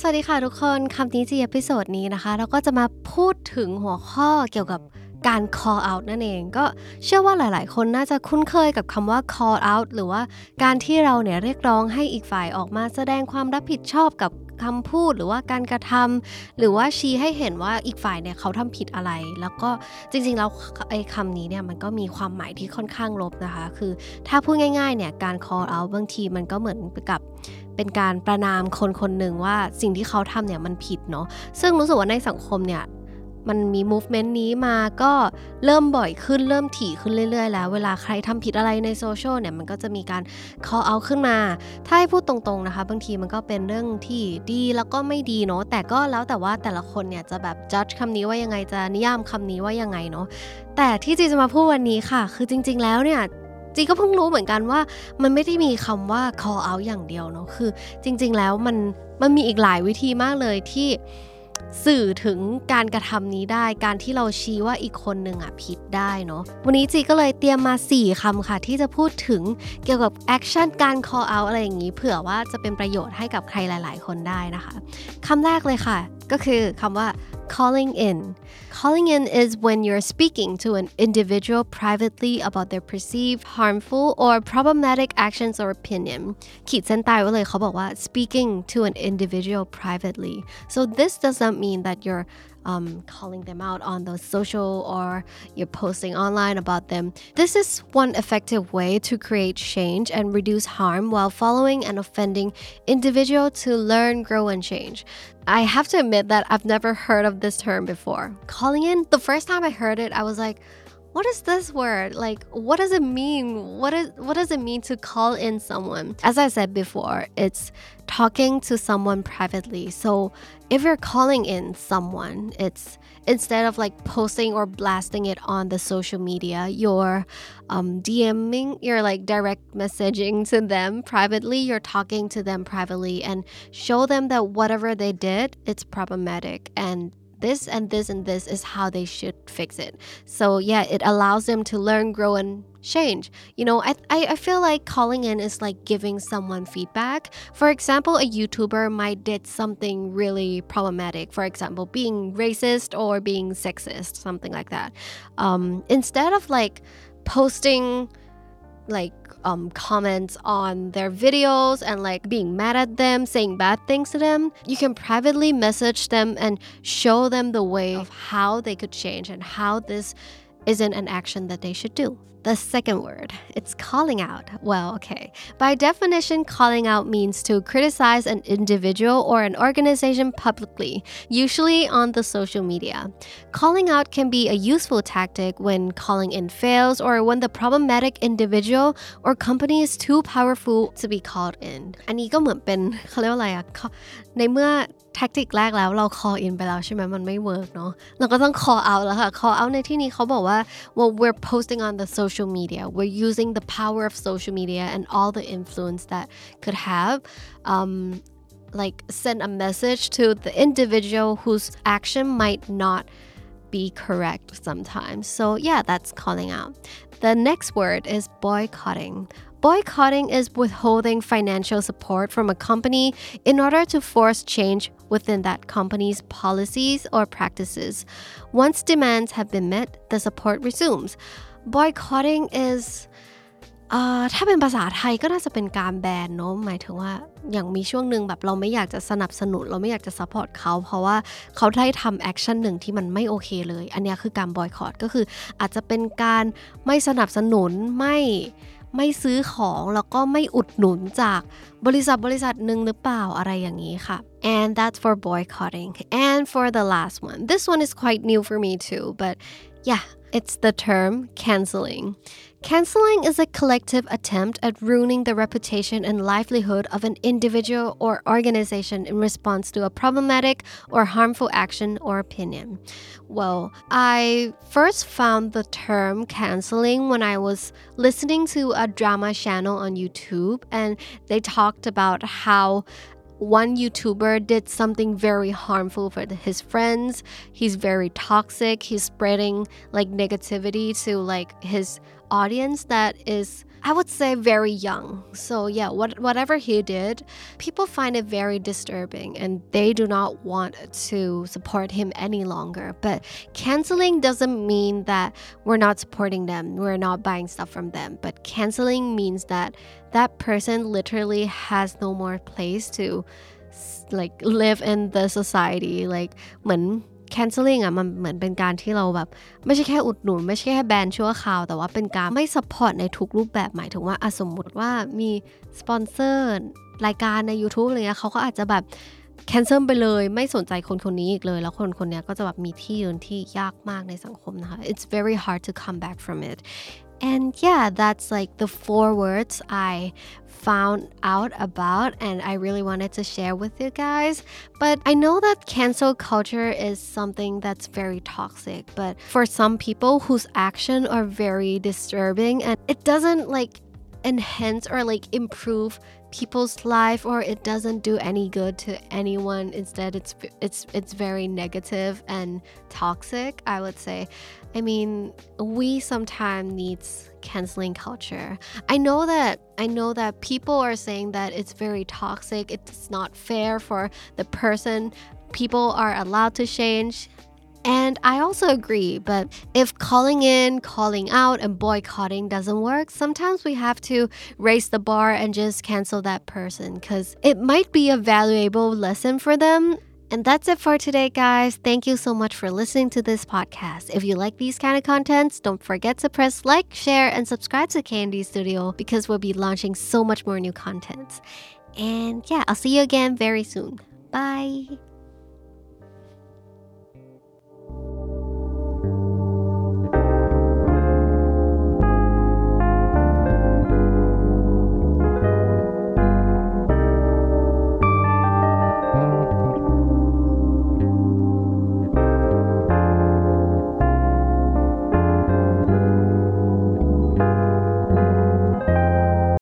สวัสดีค่ะทุกคนคำนี้จีเอพิโซดนี้นะคะ เราก็จะมาพูดถึงหัวข้อเกี่ยวกับการ call out นั่นเอง ก็เชื่อว่าหลาย ๆ คนน่าจะคุ้นเคยกับคำว่า call out หรือว่าการที่เราเนี่ยเรียกร้องให้อีกฝ่ายออกมาแสดงความรับผิดชอบกับ คำพูดหรือว่าการกระทำหรือว่าชี้ให้เห็นว่าอีกฝ่ายเนี่ยเขาทำผิดอะไร แล้วก็จริงๆแล้วไอ้คำนี้เนี่ยมันก็มีความหมายที่ค่อนข้างลบนะคะ คือถ้าพูดง่ายๆเนี่ยการ call out บางทีมันก็เหมือนกับเป็นการประนามคนคนหนึ่งว่าสิ่งที่เขาทำเนี่ยมันผิดเนาะซึ่งรู้สึกว่าในสังคมเนี่ย มันมี movement นี้มาก็เริ่มบ่อยขึ้นเริ่มถี่ขึ้นเรื่อยๆ แล้ว เวลาใครทำผิดอะไรในโซเชียลเนี่ย มันก็จะมีการ call out ขึ้นมา ถ้าให้พูดตรงๆนะคะ บางทีมันก็เป็นเรื่องที่ดีแล้วก็ไม่ดีเนาะแต่ก็แล้วแต่ว่าแต่ละคนเนี่ยจะแบบ judge คำนี้ว่ายังไงจะนิยามคำนี้ว่ายังไงเนาะแต่ที่จีจะมาพูดวันนี้ค่ะ คือจริง ๆ แล้วเนี่ยจีก็เพิ่งรู้เหมือนกันว่ามันไม่ได้มีคำว่า call out อย่างเดียวเนาะคือ จริง ๆ แล้วมันมันมีอีกหลายวิธีมากเลยที่ สื่อถึงการกระทำนี้ได้ การที่เราชี้ว่าอีกคนหนึ่งอะผิดได้เนาะวันนี้จีก็เลยเตรียมมา 4คำค่ะ ที่จะพูดถึงเกี่ยวกับแอคชั่นการ call out อะไรอย่างนี้ เผื่อว่าจะเป็นประโยชน์ให้กับใครหลาย ๆ คนได้นะคะคำแรกเลยค่ะ ก็คือคำว่า calling in calling in is when you're speaking to an individual privately about their perceived harmful or problematic actions or opinion ขีดเส้นใต้ไว้เลยเขาบอกว่า speaking to an individual privately so this doesn't mean that you're um, calling them out on the social or you're posting online about them. This is one effective way to create change and reduce harm while following and offending individual to learn, grow, and change. I have to admit that I've never heard of this term before. Calling in, the first time I heard it, I was like, what is this word? Like what does it mean? What is what does it mean to call in someone? As i said before it's talking to someone privately. So if you're calling in someone it's instead of like posting or blasting it on the social media you're um, dming you're like direct messaging to them privately you're talking to them privately and show them that whatever they did it's problematic and this and this and this is how they should fix it. So yeah, it allows them to learn, grow, and change. You know, I, I, feel like calling in is like giving someone feedback. For example, a YouTuber might did something really problematic. For example, being racist or being sexist, something like that. Um, instead of like posting like um, comments on their videos and like being mad at them, saying bad things to them, you can privately message them and show them the way of how they could change and how this isn't an action that they should do. The second word, it's calling out. Well, okay. By definition, calling out means to criticize an individual or an organization publicly, usually on the social media. Calling out can be a useful tactic when calling in fails or when the problematic individual or company is too powerful to be called in. อันนี้ก็เหมือนเป็นเขาเรียกว่าอะไรอะในเมื่อ แท็กติกแรกแล้วเรา call in ไปแล้วใช่ไหมมันไม่เวิร์กเนาะเราก็ต้อง call out แล้วค่ะ call out ในที่นี้เขาบอกว่า well we're posting on the social media we're using the power of social media and all the influence that could have um, like send a message to the individual whose action might not be correct sometimes so yeah that's calling out the next word is boycotting Boycotting is withholding financial support from a company in order to force change within that company's policies or practices. Once demands have been met, the support resumes. Boycotting is ถ้าเป็นภาษาไทยก็น่าจะเป็นการแบนเนาะหมายถึงว่าอย่างมีช่วงหนึ่งแบบเราไม่อยากจะสนับสนุนเราไม่อยากจะซัพพอร์ตเขาเพราะว่าเขาได้ทำแอคชั่นหนึ่งที่มันไม่โอเคเลย อันนี้คือการบอยคอตก็คืออาจจะเป็นการไม่สนับสนุนไม่ ไม่ซื้อของแล้วก็ไม่อุดหนุนจากบริษัทบริษัทหนึ่งหรือเปล่าอะไรอย่างนี้ค่ะ and that's for boycotting and for the last one this one is quite new for me too but yeah it's the term canceling. Canceling is a collective attempt at ruining the reputation and livelihood of an individual or organization in response to a problematic or harmful action or opinion. Well, I first found the term canceling when I was listening to a drama channel on YouTube and they talked about how one YouTuber did something very harmful for his friends. He's very toxic. He's spreading like negativity to like his audience that is I would say very young. So yeah, what, whatever he did, people find it very disturbing and they do not want to support him any longer. But canceling doesn't mean that we're not supporting them, we're not buying stuff from them. But canceling means that that person literally has no more place to like live in the society. Like when canceling อะมันเหมือนเป็นการที่เราแบบไม่ใช่แค่อุดหนุน ไม่ใช่แค่แบนชั่วคราว แต่ว่าเป็นการไม่ support ในทุกรูปแบบหมายถึงว่าสมมติว่ามีสปอนเซอร์รายการใน YouTube อะไรเงี้ยเขาก็อาจจะแบบ cancel ไปเลยไม่สนใจคนคนนี้อีกเลย แล้วคนคนนี้ก็จะแบบมีที่ยืนที่ยากมากในสังคมนะคะ it's very hard to come back from it and yeah, that's like the four words I found out about and I really wanted to share with you guys. But I know that cancel culture is something that's very toxic, but for some people whose actions are very disturbing and it doesn't like enhance or like improve people's life or it doesn't do any good to anyone. Instead it's it's it's very negative and toxic i would say. I mean we sometimes needs canceling culture. I know that i know that people are saying that it's very toxic. It's not fair for the person. People are allowed to change and I also agree, but if calling in, calling out, and boycotting doesn't work, sometimes we have to raise the bar and just cancel that person because it might be a valuable lesson for them. And that's it for today, guys. Thank you so much for listening to this podcast. If you like these kind of contents, don't forget to press like, share, and subscribe to Candy Studio because we'll be launching so much more new content. And yeah, I'll see you again very soon. Bye.